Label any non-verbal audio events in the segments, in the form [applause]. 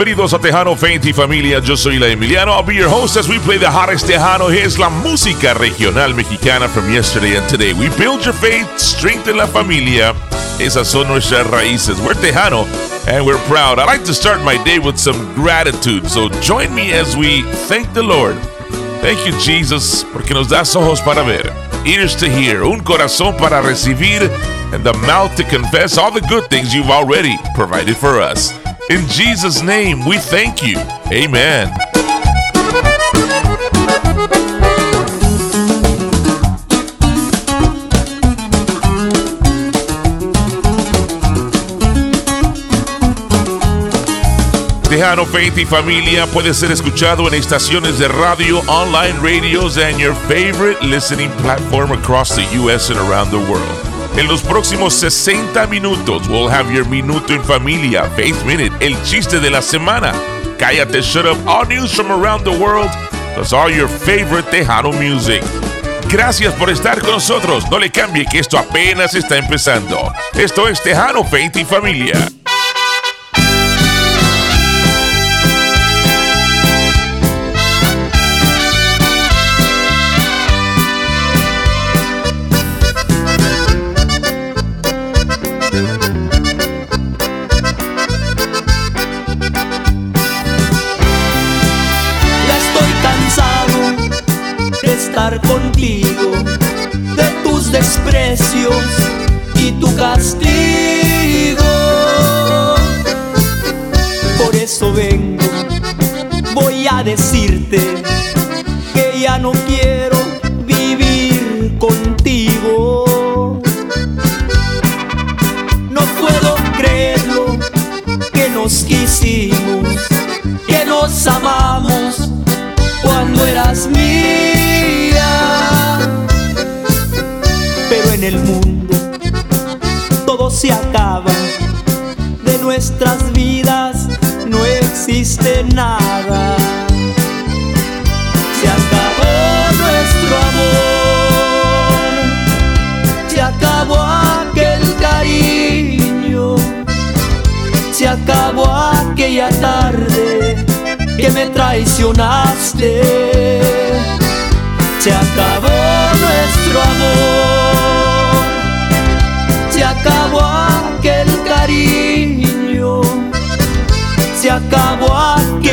bienvenidos a Tejano Faith y Familia. Yo soy la Emiliano. I'll be your host as we play the hottest Tejano hits, la música regional mexicana from yesterday and today. We build your faith, strengthen la familia. Esas son nuestras raíces. We're Tejano and we're proud. I like to start my day with some gratitude. So join me as we thank the Lord. Thank you, Jesus, porque nos das ojos para ver, ears to hear, un corazón para recibir, and the mouth to confess all the good things you've already provided for us. In Jesus' name, we thank you. Amen. Tejano Faith y Familia puede ser escuchado en estaciones de radio, online radios, and your favorite listening platform across the U.S. and around the world. En los próximos 60 minutos, we'll have your Minuto en Familia, Faith Minute, el chiste de la semana. Cállate, shut up, all news from around the world, plus all your favorite Tejano music. Gracias por estar con nosotros. No le cambie que esto apenas está empezando. Esto es Tejano Faith y Familia.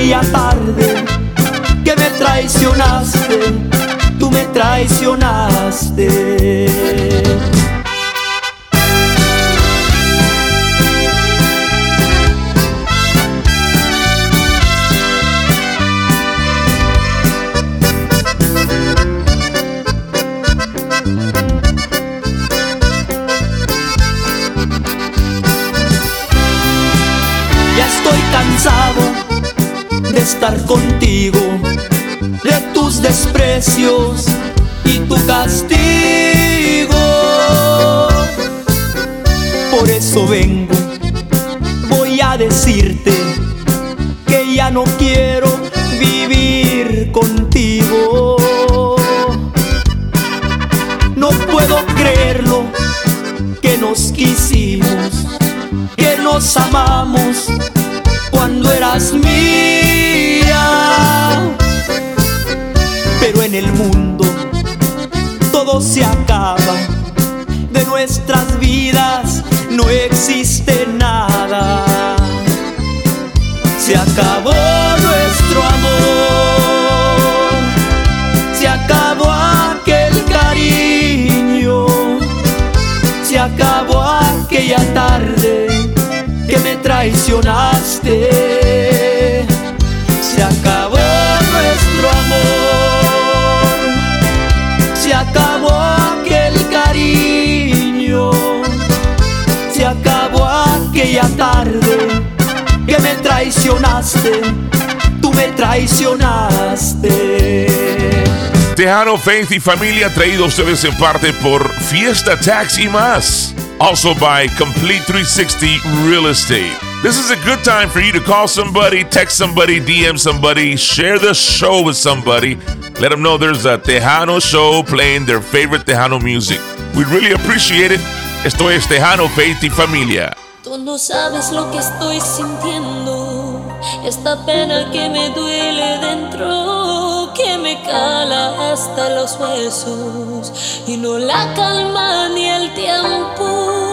Aquella tarde que me traicionaste, tú me traicionaste. Y tu castigo. Por eso vengo, voy a decirte que ya no quiero vivir contigo. No puedo creerlo que nos quisimos, que nos amamos cuando eras mía. El mundo todo se acaba, de nuestras vidas no existe nada. Se acabó nuestro amor, se acabó aquel cariño, se acabó aquella tarde que me traicionaste. Tarde que me traicionaste, tú me traicionaste. Tejano Faith y Familia traído ustedes en parte por Fiesta Tax y más. Also by Complete 360 Real Estate. This is a good time for you to call somebody, text somebody, DM somebody, share the show with somebody. Let them know there's a Tejano show playing their favorite Tejano music. We'd really appreciate it. Esto es Tejano Faith y Familia. No sabes lo que estoy sintiendo, esta pena que me duele dentro, que me cala hasta los huesos y no la calma ni el tiempo.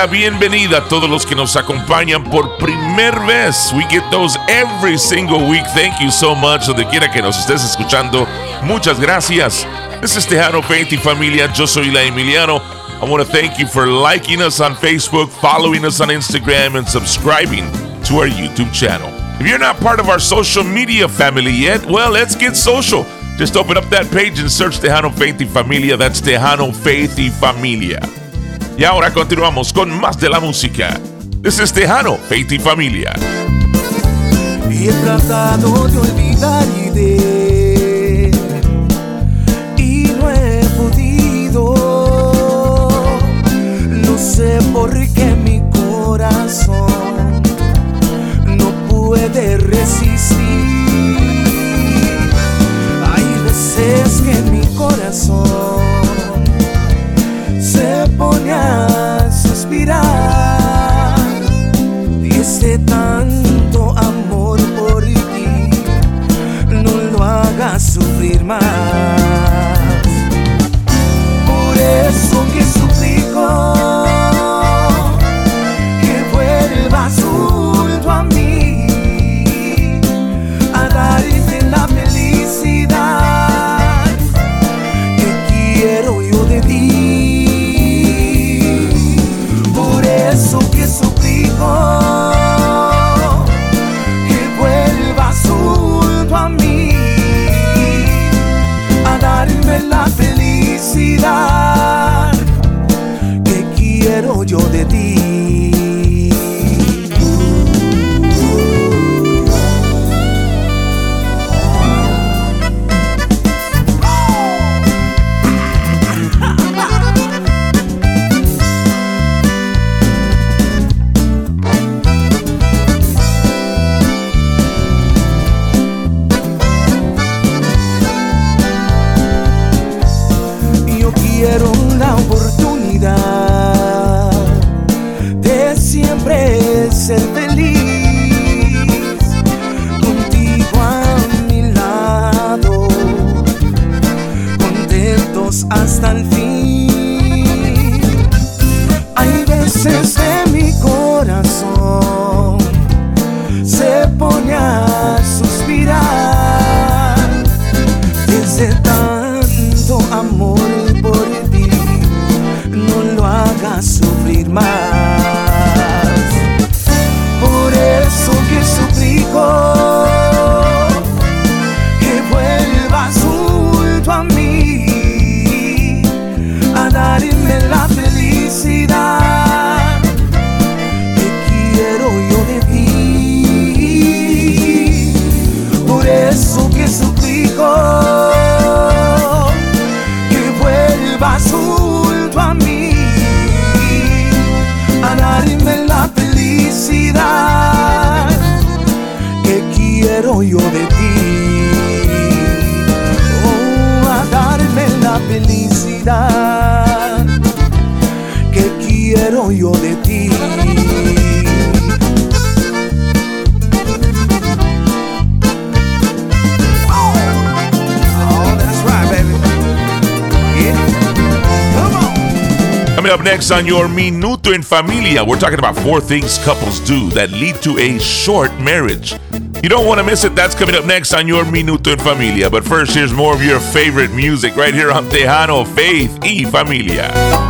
La bienvenida a todos los que nos acompañan por primer vez. We get those every single week. Thank you so much. Donde quiera que nos estés escuchando, muchas gracias. This is Tejano Faith y Familia. Yo soy la Emiliano. I want to thank you for liking us on Facebook, following us on Instagram, and subscribing to our YouTube channel. If you're not part of our social media family yet, well, let's get social. Just open up that page and search Tejano Faith y Familia. That's Tejano Faith y Familia. Y ahora continuamos con más de la música. This is Tejano, Familia. Y he tratado de olvidar y de y no he podido. No sé por qué mi corazón no puede resistir. Hay veces que mi corazón a your minuto en familia. We're talking about four things couples do that lead to a short marriage. You don't want to miss it. That's coming up next on your minuto en familia. But first, here's more of your favorite music right here on Tejano Faith y Familia.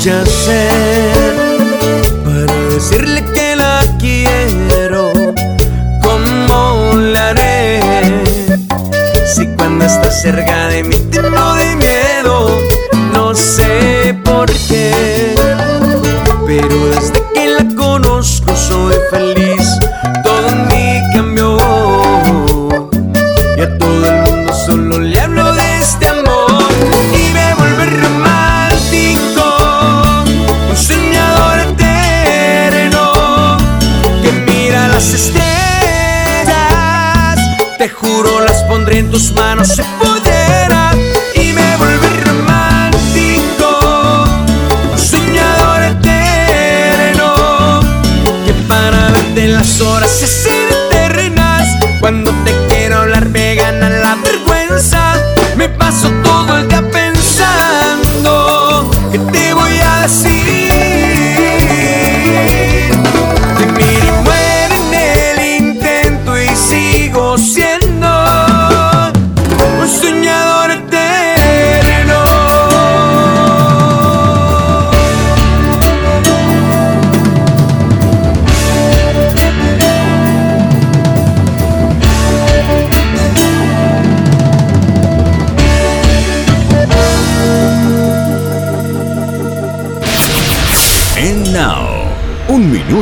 just said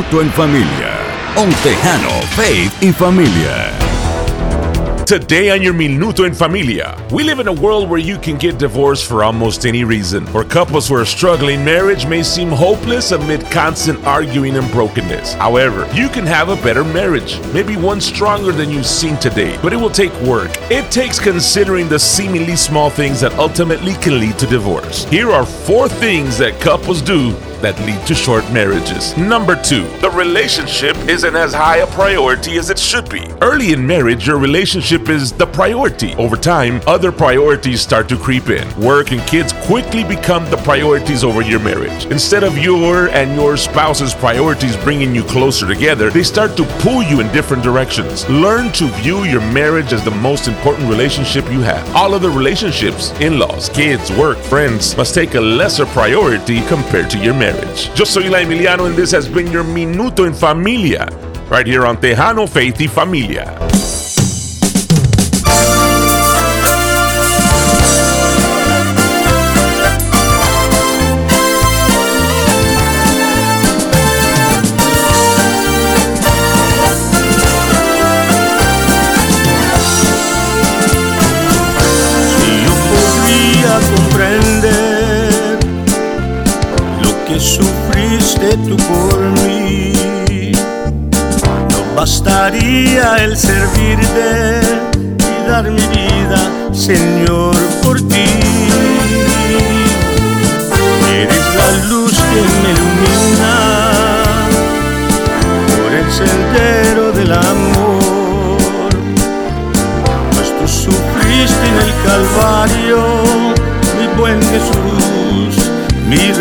Minuto en Familia. Un Tejano, Faith y Familia. Today on your Minuto en Familia, we live in a world where you can get divorced for almost any reason. For couples who are struggling, marriage may seem hopeless amid constant arguing and brokenness. However, you can have a better marriage, maybe one stronger than you've seen today, but it will take work. It takes considering the seemingly small things that ultimately can lead to divorce. Here are four things that couples do that lead to short marriages. Number two, the relationship isn't as high a priority as it should be. Early in marriage, your relationship is the priority. Over time, other priorities start to creep in. Work and kids quickly become the priorities over your marriage. Instead of your and your spouse's priorities bringing you closer together, they start to pull you in different directions. Learn to view your marriage as the most important relationship you have. All other relationships, in laws, kids, work, friends, must take a lesser priority compared to your marriage marriage. Yo soy La Emiliano, and this has been your Minuto en Familia, right here on Tejano Faith y Familia. Servirte y dar mi vida, Señor, por ti. Eres la luz que me ilumina por el sendero del amor. Pues tú sufriste en el Calvario, mi buen Jesús, mi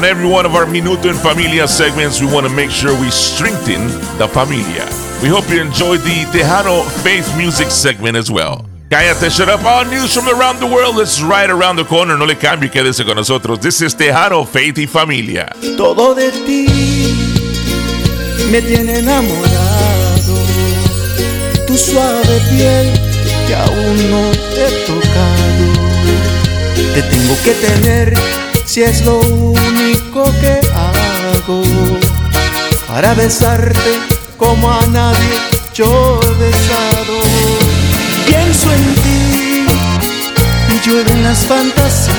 On every one of our Minuto en Familia segments, we want to make sure we strengthen the familia. We hope you enjoyed the Tejano Faith Music segment as well. Cállate, shut up. All news from around the world. It's right around the corner. No le cambie, quédese con nosotros. This is Tejano Faith y Familia. Todo de ti me tiene enamorado. Tu suave piel que aún no te he tocado. Te tengo que tener si es lo único que hago. Para besarte como a nadie yo he besado. Pienso en ti y llueven las fantasías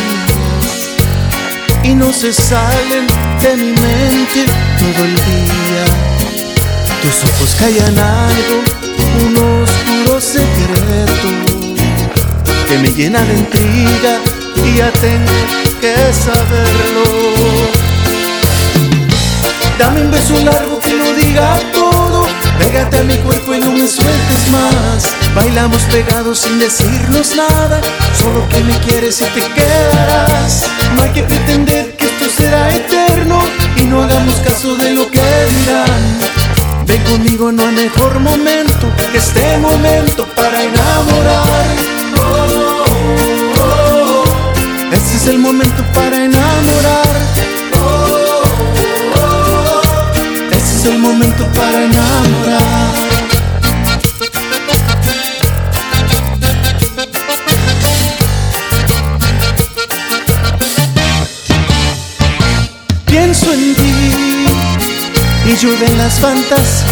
y no se salen de mi mente todo el día. Tus ojos callan algo, un oscuro secreto que me llena de intriga y ya tengo que saberlo. Dame un beso largo que no diga todo, pégate a mi cuerpo y no me sueltes más. Bailamos pegados sin decirnos nada, solo que me quieres y te quedarás. No hay que pretender que esto será eterno y no hagamos caso de lo que dirán. Ven conmigo, no hay mejor momento que este momento para enamorar. Oh, oh, oh. Este es el momento para enamorar. Es el momento para enamorar. Pienso en ti y llueven las fantasías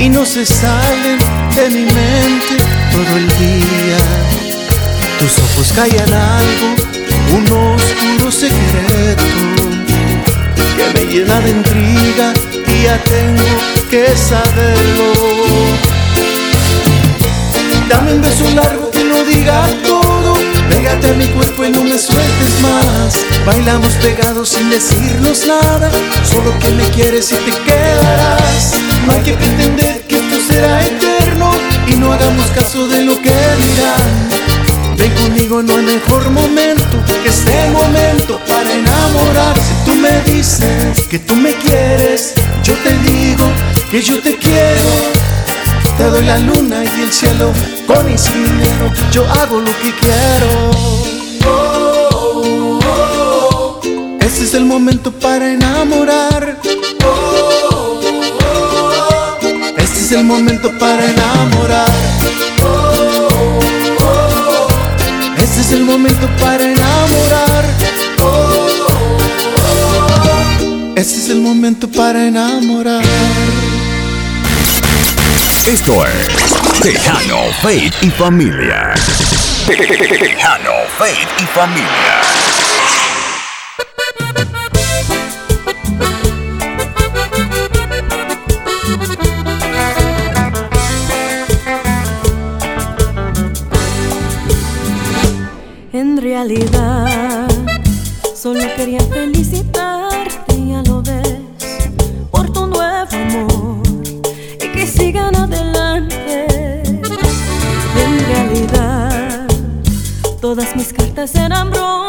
y no se salen de mi mente todo el día. Tus ojos callan algo, un oscuro secreto me llena de intriga y ya tengo que saberlo. Dame un beso largo que no diga todo, pégate a mi cuerpo y no me sueltes más. Bailamos pegados sin decirnos nada, solo que me quieres y te quedarás. No hay que pretender que esto será eterno y no hagamos caso de lo que dirán. Ven conmigo, no hay mejor momento que este momento para enamorar. Si tú me dices que tú me quieres, yo te digo que yo te quiero. Te doy la luna y el cielo con y sin dinero. Yo hago lo que quiero. Oh, oh, oh. Este es el momento para enamorar. Este es el momento para enamorar. Este es el momento para enamorar. Oh, oh, Este es el momento para enamorar. Esto es Tejano, Faith y Familia. Tejano, Faith y Familia. En realidad, solo quería felicitarte, ya lo ves, por tu nuevo amor y que sigan adelante. En realidad, todas mis cartas eran broma,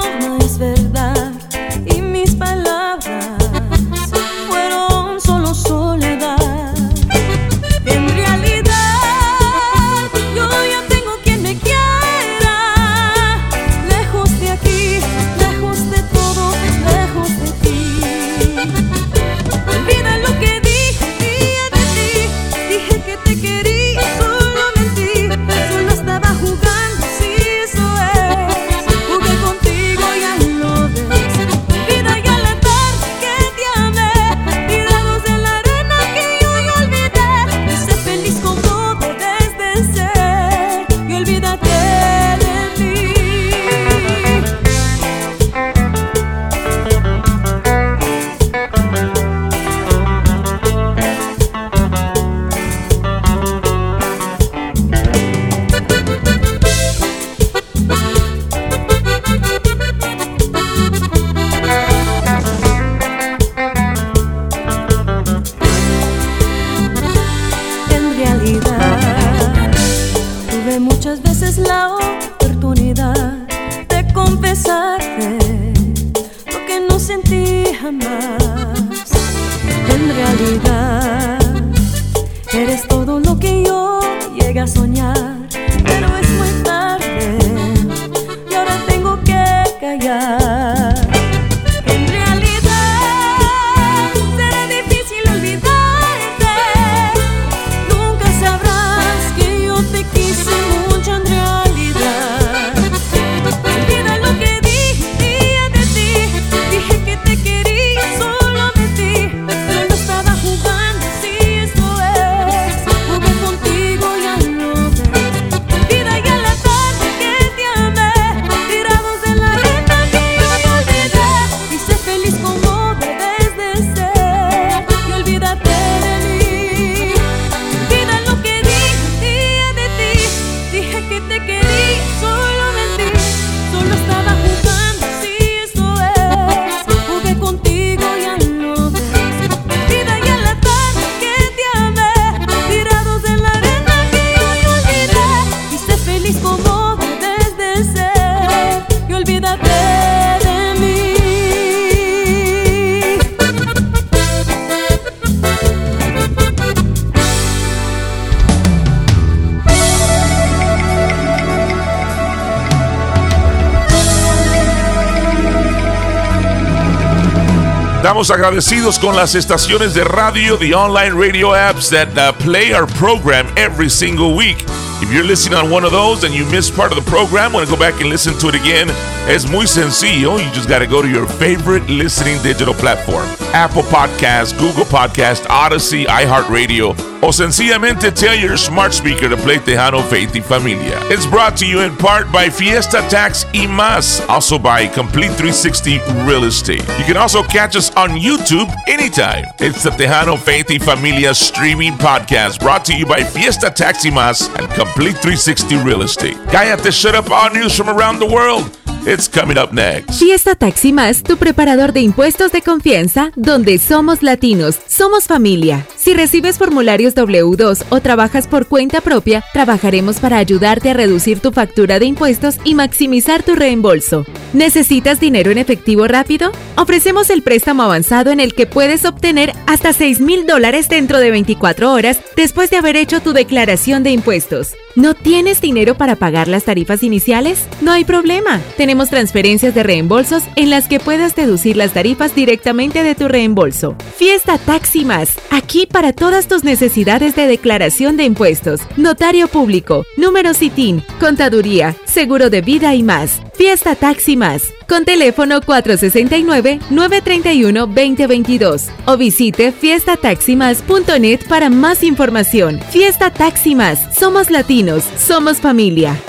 Estamos agradecidos con las estaciones de radio, the online radio apps that uh, play our program every single week. If you're listening on one of those and you missed part of the program, want to go back and listen to it again, es muy sencillo. You just got to go to your favorite listening digital platform Apple Podcast, Google Podcast, Odyssey, iHeartRadio, o sencillamente tell your smart speaker to play Tejano Faith y Familia. It's brought to you in part by Fiesta Tax y Más, also by Complete 360 Real Estate. You can also catch us on YouTube anytime. It's the Tejano Faith y Familia streaming podcast brought to you by Fiesta Tax y Más and Complete 360 Real Estate. Cállate, shut up, all news from around the world. It's coming up next. Fiesta Taxi Más, tu preparador de impuestos de confianza, donde somos latinos, somos familia. Si recibes formularios W2 o trabajas por cuenta propia, trabajaremos para ayudarte a reducir tu factura de impuestos y maximizar tu reembolso. ¿Necesitas dinero en efectivo rápido? Ofrecemos el préstamo avanzado en el que puedes obtener hasta 6 mil dólares dentro de 24 horas después de haber hecho tu declaración de impuestos. ¿No tienes dinero para pagar las tarifas iniciales? No hay problema. Tenemos transferencias de reembolsos en las que puedas deducir las tarifas directamente de tu reembolso. Fiesta Taxi Más, aquí para todas tus necesidades de declaración de impuestos, notario público, número CITIN, contaduría, seguro de vida y más. Fiesta Taxi Más, con teléfono 469-931-2022 o visite fiestataximas.net para más información. Fiesta Taxi Más, somos latinos, somos familia.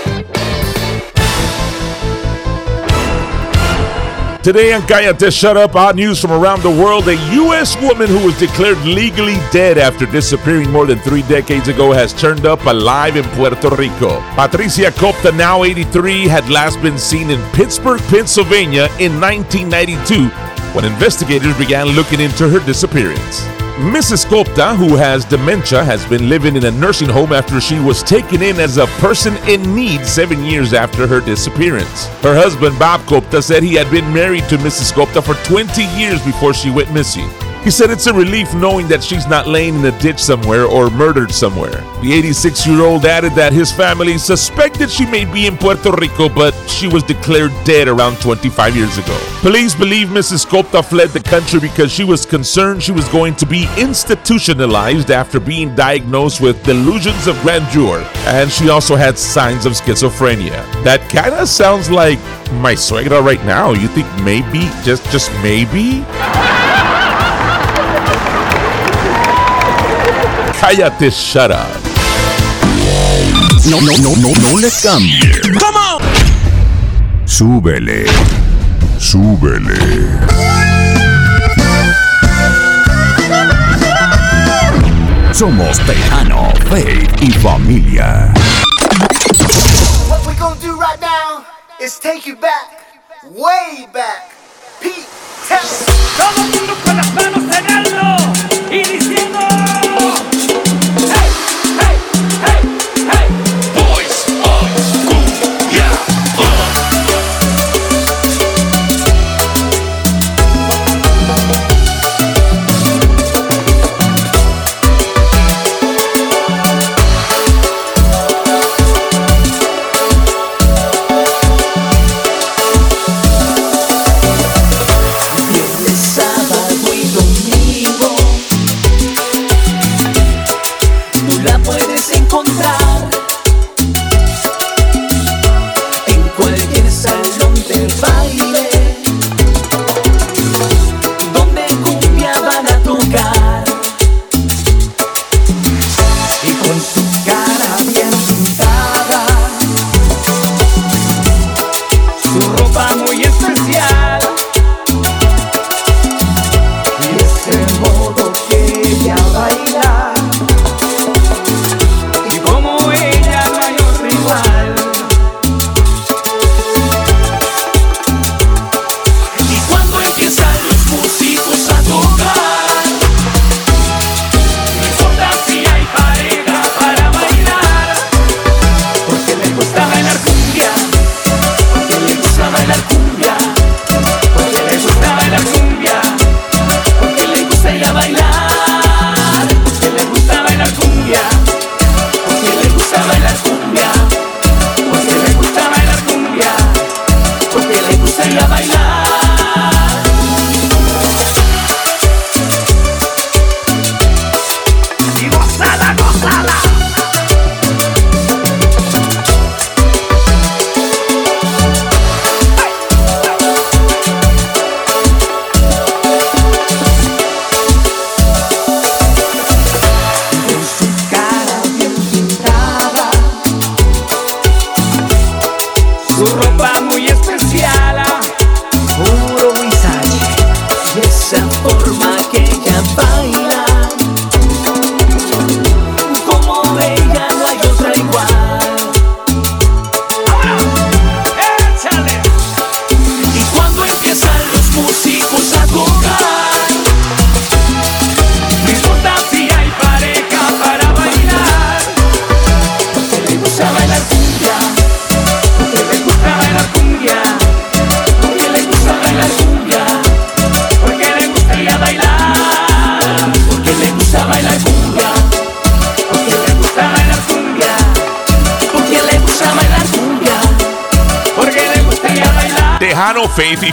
Today on Cállate Shut Up, odd news from around the world. A U.S. woman who was declared legally dead after disappearing more than three decades ago has turned up alive in Puerto Rico. Patricia Copta, now 83, had last been seen in Pittsburgh, Pennsylvania in 1992 when investigators began looking into her disappearance. Mrs. Copta, who has dementia, has been living in a nursing home after she was taken in as a person in need seven years after her disappearance. Her husband, Bob Copta, said he had been married to Mrs. Copta for 20 years before she went missing. He said it's a relief knowing that she's not laying in a ditch somewhere or murdered somewhere. The 86 year old added that his family suspected she may be in Puerto Rico, but she was declared dead around 25 years ago. Police believe Mrs. Copta fled the country because she was concerned she was going to be institutionalized after being diagnosed with delusions of grandeur, and she also had signs of schizophrenia. That kind of sounds like my suegra right now. You think maybe, just just maybe? [laughs] Cállate, up. No, no, no, no, no le cambie. Súbele. Súbele. Somos Tejano, Faith y Familia. What we're gonna do right now is take you back, way back. Pete, tell Todo el mundo con las manos en alto y diciendo hey,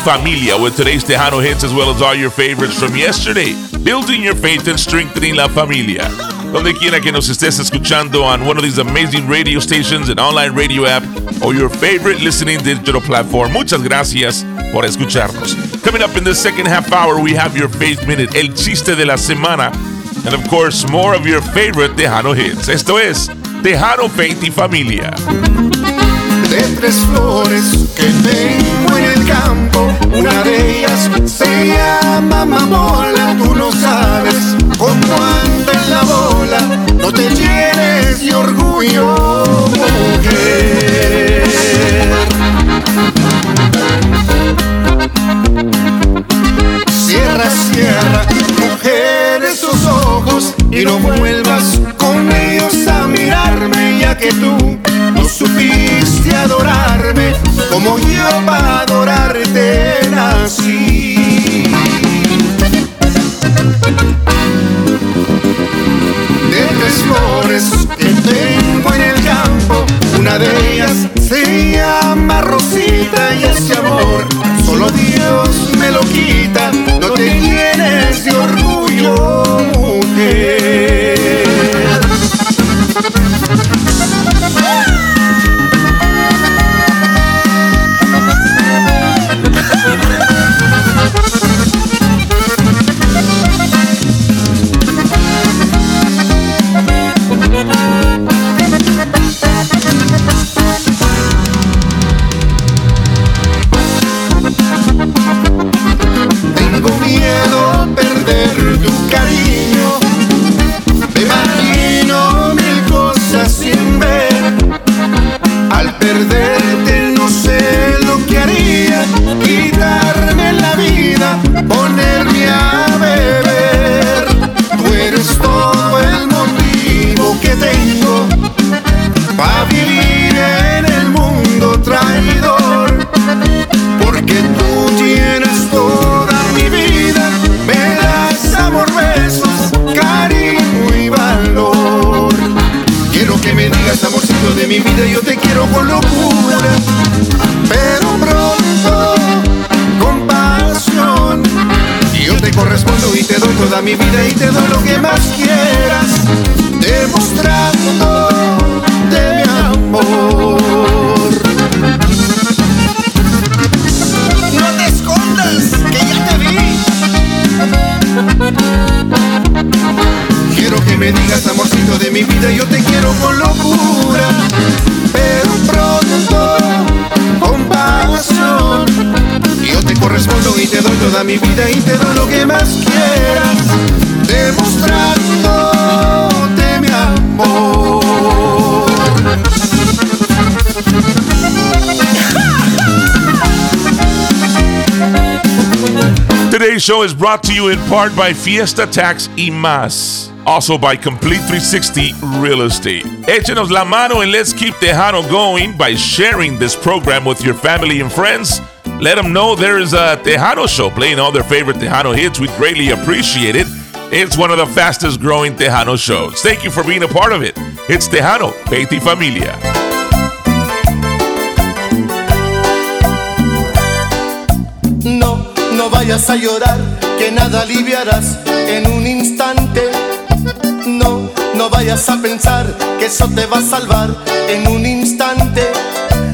Familia with today's Tejano hits as well as all your favorites from yesterday. Building your faith and strengthening la familia. Donde quiera que nos estés escuchando on one of these amazing radio stations, an online radio app, or your favorite listening digital platform. Muchas gracias por escucharnos. Coming up in the second half hour, we have your Faith Minute, El Chiste de la Semana, and of course, more of your favorite Tejano hits. Esto es Tejano Faith y Familia. de tres flores que tengo en el campo. Una de ellas se llama mamola. Tú no sabes cómo anda en la bola. No te llenes de orgullo, mujer. Cierra, cierra, mujer, esos ojos y no vuelvas con ellos a mirarme, ya que tú no supiste adorarme como yo para adorarte nací. De tres flores que tengo en el campo, una de ellas se llama Rosita y ese amor solo Dios me lo quita. No te llenes de orgullo, mujer. Show is brought to you in part by Fiesta Tax y Más. Also by Complete 360 Real Estate. Échenos la mano and let's keep Tejano going by sharing this program with your family and friends. Let them know there is a Tejano show playing all their favorite Tejano hits. We'd greatly appreciate it. It's one of the fastest growing Tejano shows. Thank you for being a part of it. It's Tejano, Faith y Familia. No, vayas a llorar, que nada aliviarás en un instante. No, no vayas a pensar que eso te va a salvar en un instante.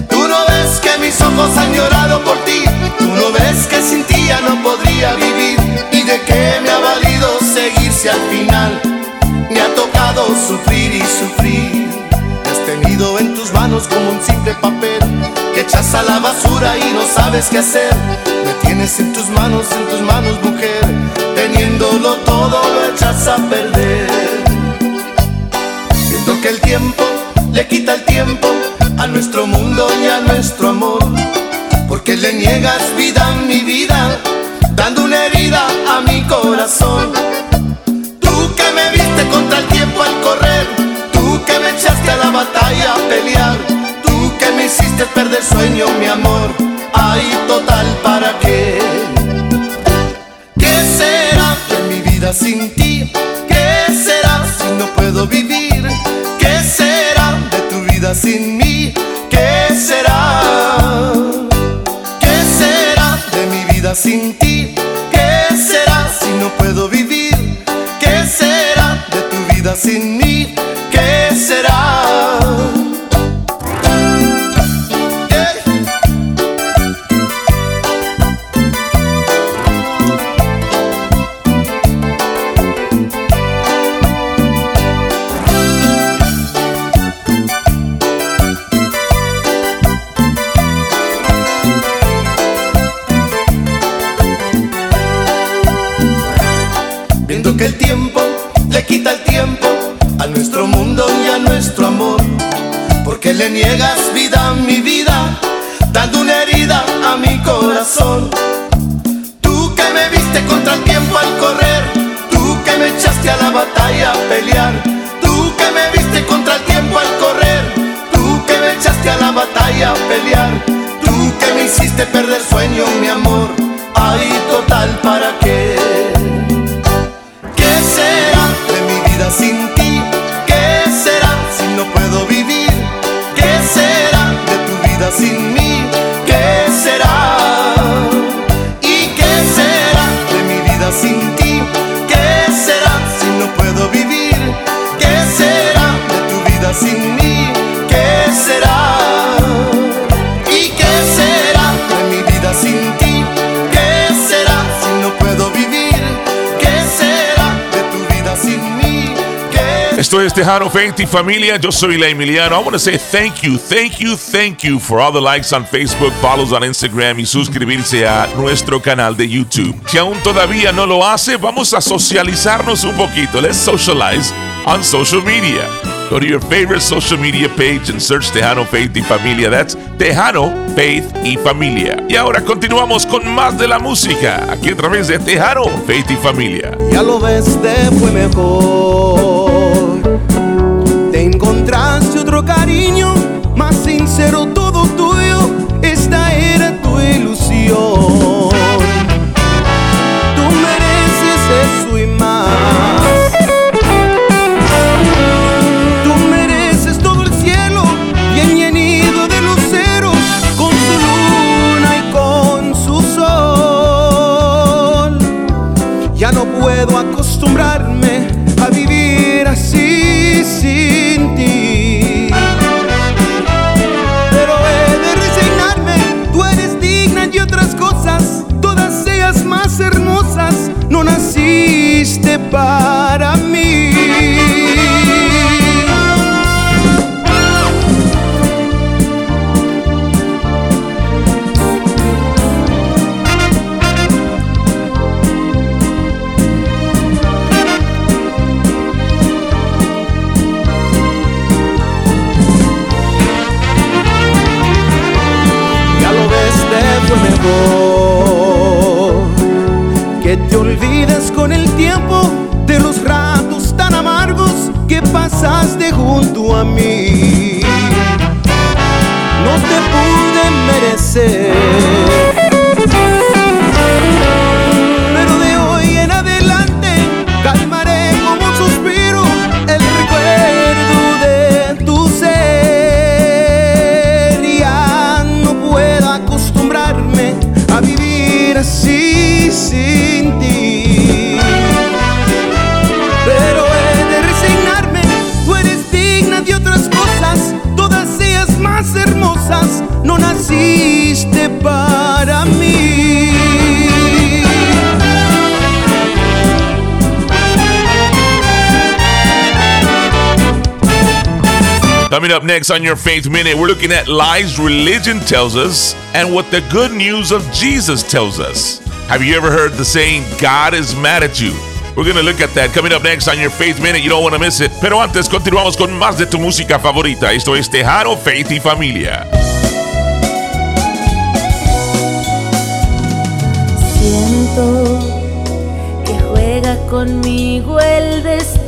Tú no ves que mis ojos han llorado por ti, tú no ves que sin ti ya no podría vivir. ¿Y de qué me ha valido seguir si al final me ha tocado sufrir y sufrir? En tus manos como un simple papel que echas a la basura y no sabes qué hacer. Me tienes en tus manos, en tus manos, mujer. Teniéndolo todo lo echas a perder. Siento que el tiempo le quita el tiempo a nuestro mundo y a nuestro amor. Porque le niegas vida a mi vida, dando una herida a mi corazón. Tú que me viste contra el tiempo al correr, que me echaste a la batalla a pelear, tú que me hiciste perder sueño, mi amor. Ay, total, ¿para qué? ¿Qué será de mi vida sin ti? ¿Qué será si no puedo vivir? ¿Qué será de tu vida sin mí? ¿Qué será? ¿Qué será vida sin ti? ¿Qué será si no puedo vivir? ¿Qué será de tu vida sin mí? Le niegas vida a mi vida, dando una herida a mi corazón. Tú que me viste contra el tiempo al correr, tú que me echaste a la batalla a pelear. Tú que me viste contra el tiempo al correr, tú que me echaste a la batalla a pelear. Tú que me hiciste perder sueño, mi amor. Ay, total, ¿para qué? ¿Qué será de mi vida sin ti? Sin Esto es Tejano Faith y Familia. Yo soy La Emiliano. I want to say thank you, thank you, thank you for all the likes on Facebook, follows on Instagram y suscribirse a nuestro canal de YouTube. Si aún todavía no lo hace, vamos a socializarnos un poquito. Let's socialize on social media. Go to your favorite social media page and search Tejano Faith y Familia. That's Tejano Faith y Familia. Y ahora continuamos con más de la música aquí a través de Tejano Faith y Familia. Ya lo ves, te fue mejor. Otro cariño, más sincero, todo Coming up next on your Faith Minute, we're looking at lies religion tells us and what the good news of Jesus tells us. Have you ever heard the saying, God is mad at you? We're going to look at that coming up next on your Faith Minute. You don't want to miss it. Pero antes, continuamos con más de tu música favorita. Esto es Tejano, Faith y Familia. Siento que juega conmigo el destino.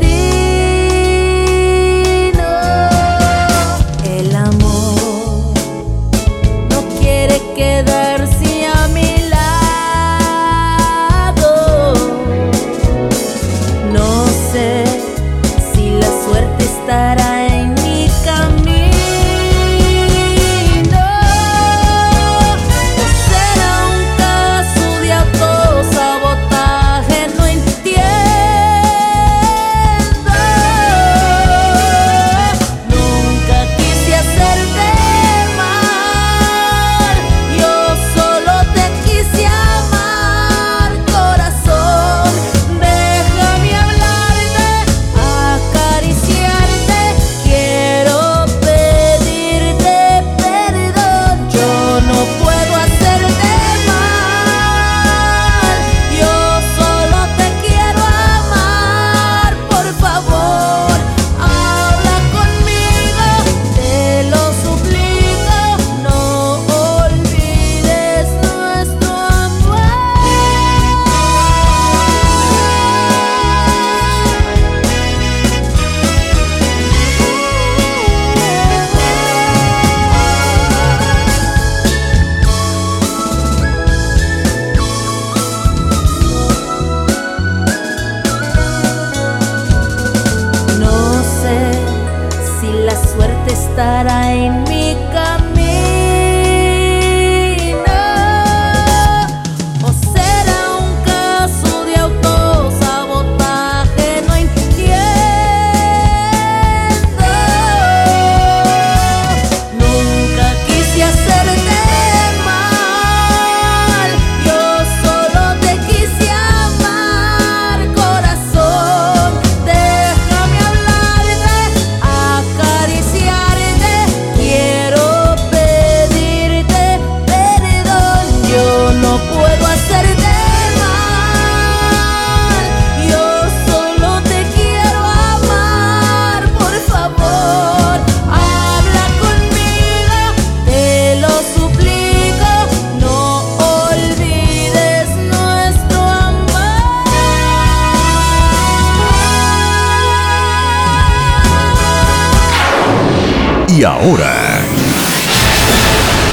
Ahora,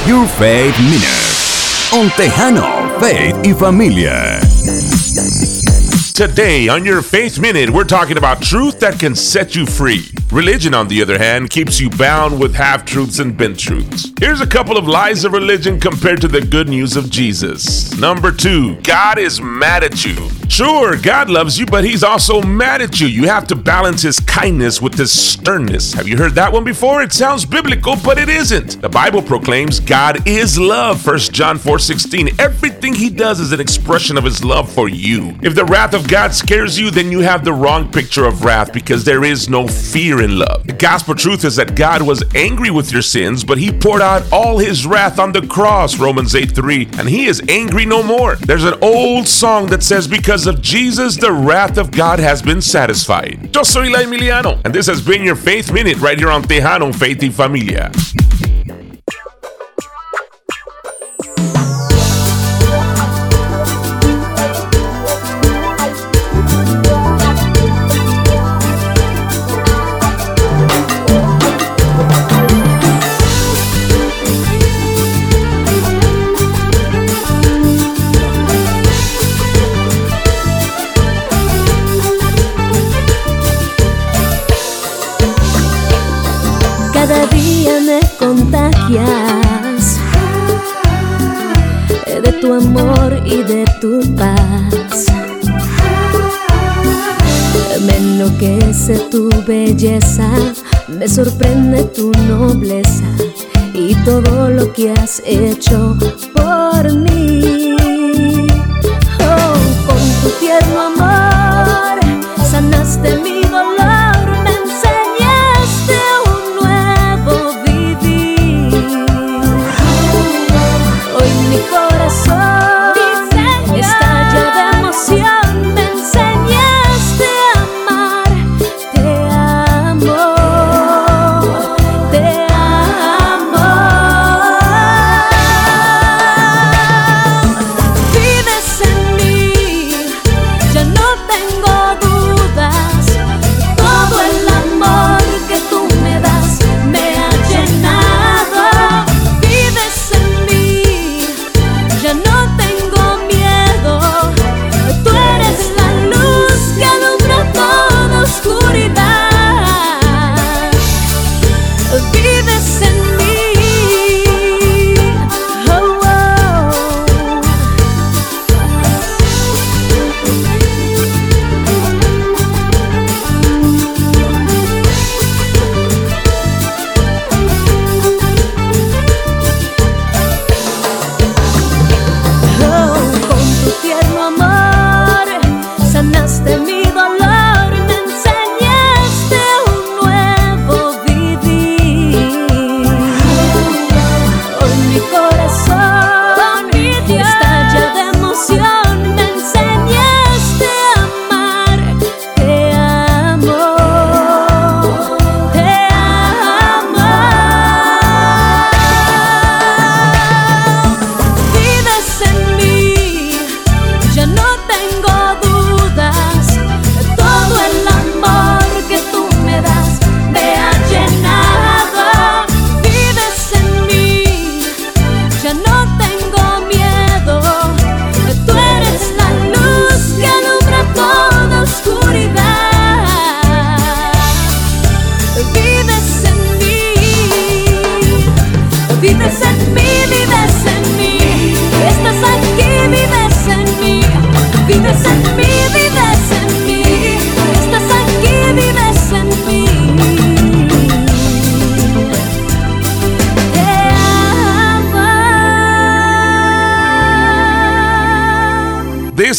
Your Faith Minute. On Tejano, Faith y Familia. Today, on your Faith Minute, we're talking about truth that can set you free. Religion, on the other hand, keeps you bound with half truths and bent truths. Here's a couple of lies of religion compared to the good news of Jesus. Number two, God is mad at you. Sure, God loves you, but He's also mad at you. You have to balance His kindness with His sternness. Have you heard that one before? It sounds biblical, but it isn't. The Bible proclaims God is love. 1 John 4 16. Everything He does is an expression of His love for you. If the wrath of God scares you, then you have the wrong picture of wrath because there is no fear in love. The gospel truth is that God was angry with your sins, but He poured out all His wrath on the cross, Romans 8 3, and He is angry no more. There's an old song that says, Because of Jesus, the wrath of God has been satisfied. Yo soy La Emiliano, and this has been your Faith Minute right here on Tejano Faith y Familia. Belleza, me sorprende tu nobleza y todo lo que has hecho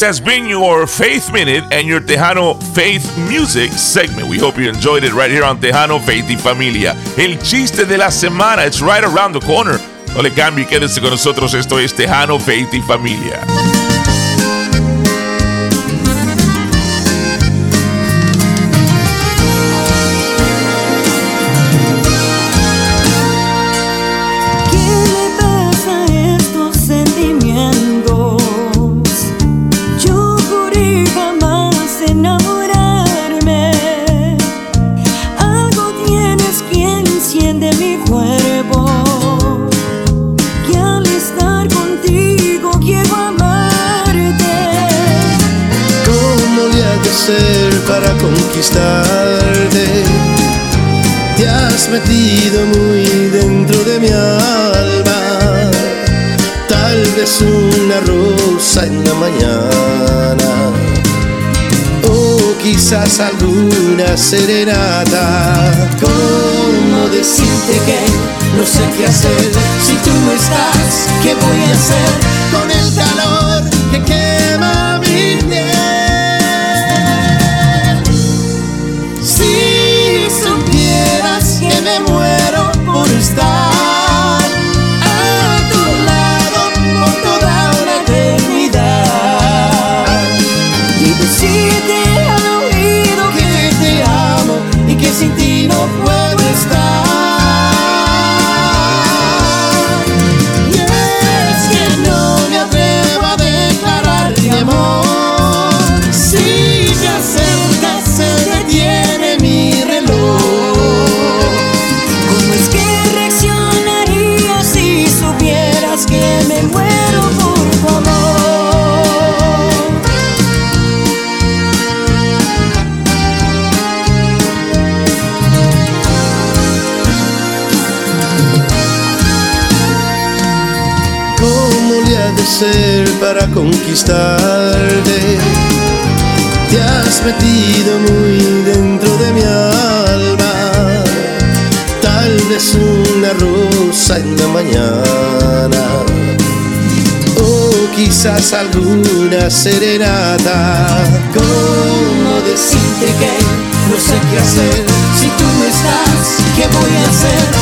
This has been your Faith Minute and your Tejano Faith Music segment. We hope you enjoyed it right here on Tejano Faith y Familia. El chiste de la semana, it's right around the corner. No le cambie, quédese con nosotros. Esto es Tejano Faith y Familia. Serenata. ¿Cómo decirte que no sé qué hacer si tú no estás? ¿Qué voy a hacer conquistarte? Te has metido muy dentro de mi alma, tal vez una rosa en la mañana, o quizás alguna serenata. ¿Cómo decirte que no sé qué hacer si tú no estás? ¿Qué voy a hacer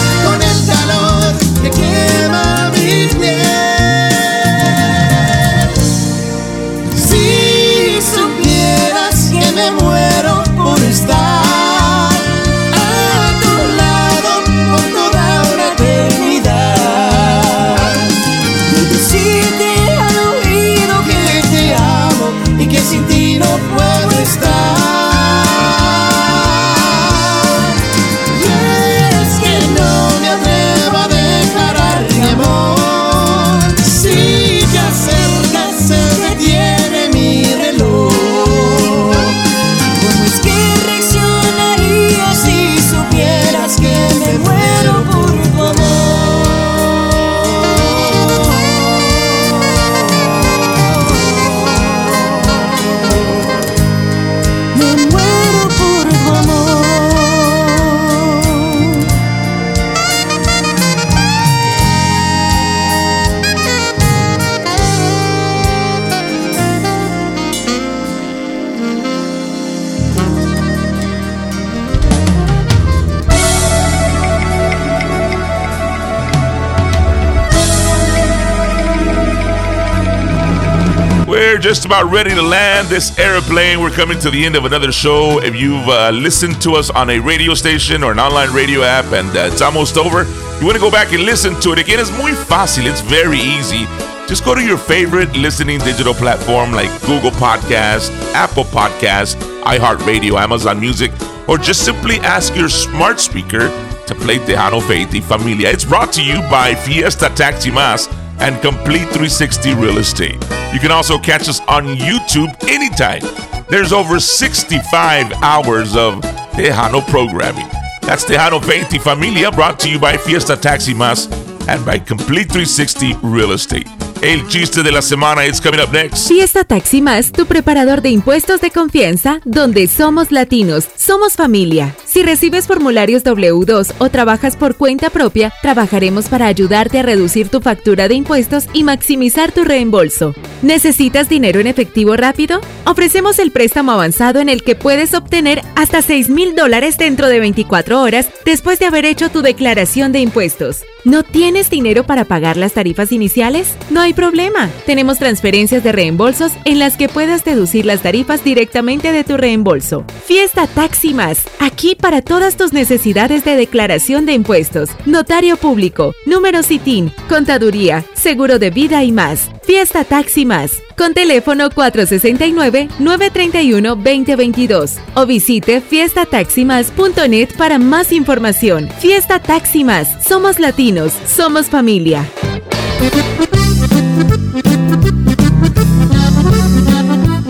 just about ready to land this airplane. We're coming to the end of another show. If you've uh, listened to us on a radio station or an online radio app and uh, it's almost over, you want to go back and listen to it again, it's muy fácil. It's very easy. Just go to your favorite listening digital platform like Google Podcast, Apple Podcast, iHeartRadio, Amazon Music, or just simply ask your smart speaker to play Tejano Faith y Familia. It's brought to you by Fiesta Taxi Mas and Complete 360 Real Estate. You can also catch us on YouTube anytime. There's over 65 hours of Tejano programming. That's Tejano Faith y Familia brought to you by Fiesta Taxi Mas and by Complete 360 Real Estate. El chiste de la semana is coming up next. Fiesta Taxi Más, tu preparador de impuestos de confianza, donde somos latinos, somos familia. Si recibes formularios W2 o trabajas por cuenta propia, trabajaremos para ayudarte a reducir tu factura de impuestos y maximizar tu reembolso. ¿Necesitas dinero en efectivo rápido? Ofrecemos el préstamo avanzado en el que puedes obtener hasta 6 mil dólares dentro de 24 horas después de haber hecho tu declaración de impuestos. ¿No tienes dinero para pagar las tarifas iniciales? No hay problema. Tenemos transferencias de reembolsos en las que puedas deducir las tarifas directamente de tu reembolso. Fiesta Taxi Más, aquí para todas tus necesidades de declaración de impuestos, notario público, número CITIN, contaduría, seguro de vida y más. Fiesta Taxi Más, con teléfono 469-931-2022 o visite fiestataximas.net para más información. Fiesta Taxi Más, somos latinos, somos familia.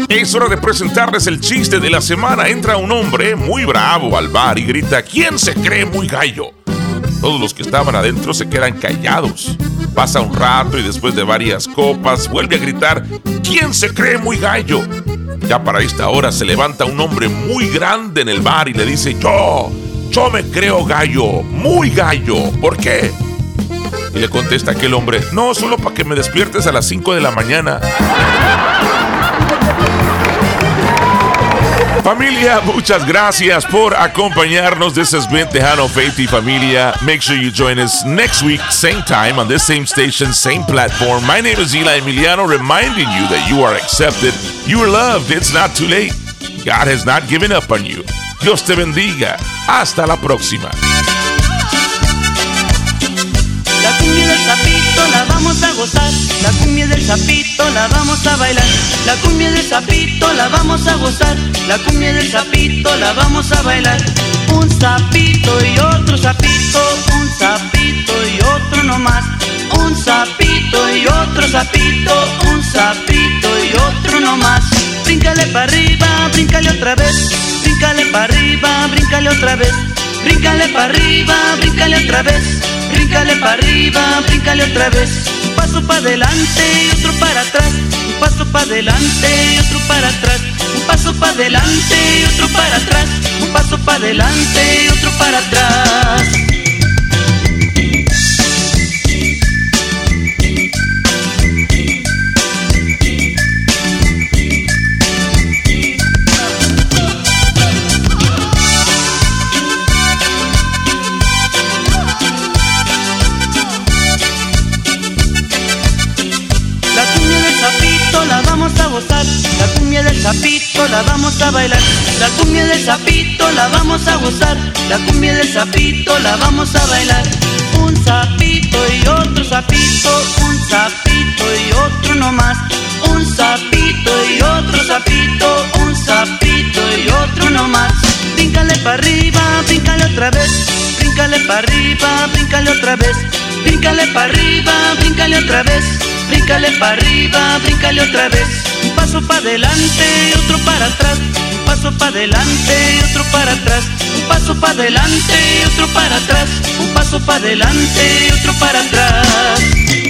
Es hora de presentarles el chiste de la semana. Entra un hombre muy bravo al bar y grita, ¿quién se cree muy gallo? Todos los que estaban adentro se quedan callados. Pasa un rato y después de varias copas vuelve a gritar, ¿quién se cree muy gallo? Ya para esta hora se levanta un hombre muy grande en el bar y le dice, yo, yo me creo gallo, muy gallo. ¿Por qué? Y le contesta aquel hombre, no, solo para que me despiertes a las 5 de la mañana. Familia, muchas gracias por acompañarnos. This has been Tejano Faith y Familia. Make sure you join us next week, same time, on this same station, same platform. My name is Eli Emiliano, reminding you that you are accepted, you are loved, it's not too late. God has not given up on you. Dios te bendiga. Hasta la próxima. La cumbia del sapito la vamos a bailar, la cumbia del sapito la vamos a gozar, la cumbia del sapito la vamos a bailar. Un sapito y otro sapito, un sapito y otro no más, un sapito y otro sapito, un sapito y otro no más. Bríncale para arriba, bríncale otra vez, bríncale para arriba, bríncale otra vez, bríncale para arriba, bríncale otra vez. Bríncale para arriba, bríncale otra vez. Un paso para adelante y otro para atrás. Un paso para adelante y otro para atrás. Un paso para adelante y otro para atrás. Un paso para adelante y otro para atrás. Del sapito la vamos a bailar, la cumbia del sapito la vamos a gozar, la cumbia del sapito la vamos a bailar. Un sapito y otro sapito, un sapito y otro no más, un sapito y otro sapito, un sapito y otro no más. Bríncale para arriba, bríncale otra vez, bríncale para arriba, bríncale otra vez, bríncale para arriba, bríncale otra vez. Bríncale para arriba, bríncale otra vez. Un paso para adelante y otro para atrás. Un paso para adelante y otro para atrás. Un paso para adelante y otro para atrás. Un paso para adelante y otro para atrás.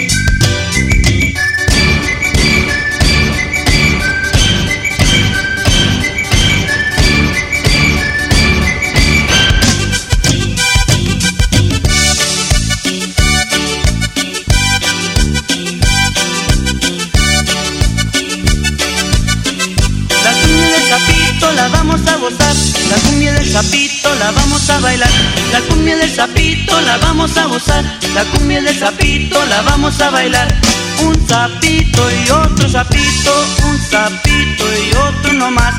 La cumbia del sapito la vamos a gozar, la cumbia del sapito la vamos a bailar. Un sapito y otro sapito, un sapito y otro no más,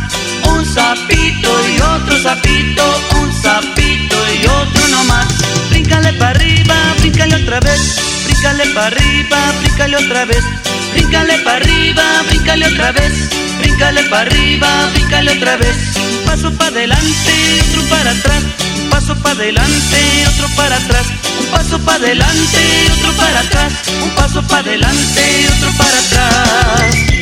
un sapito y otro sapito, un sapito y otro no más. Bríncale para arriba, bríncale otra vez, bríncale para arriba, bríncale otra vez, bríncale para arriba, bríncale otra vez. Bríncale para arriba, bríncale otra vez. Un paso para adelante otro para atrás. Un paso para adelante otro para atrás. Un paso para adelante otro para atrás. Un paso para adelante y otro para atrás.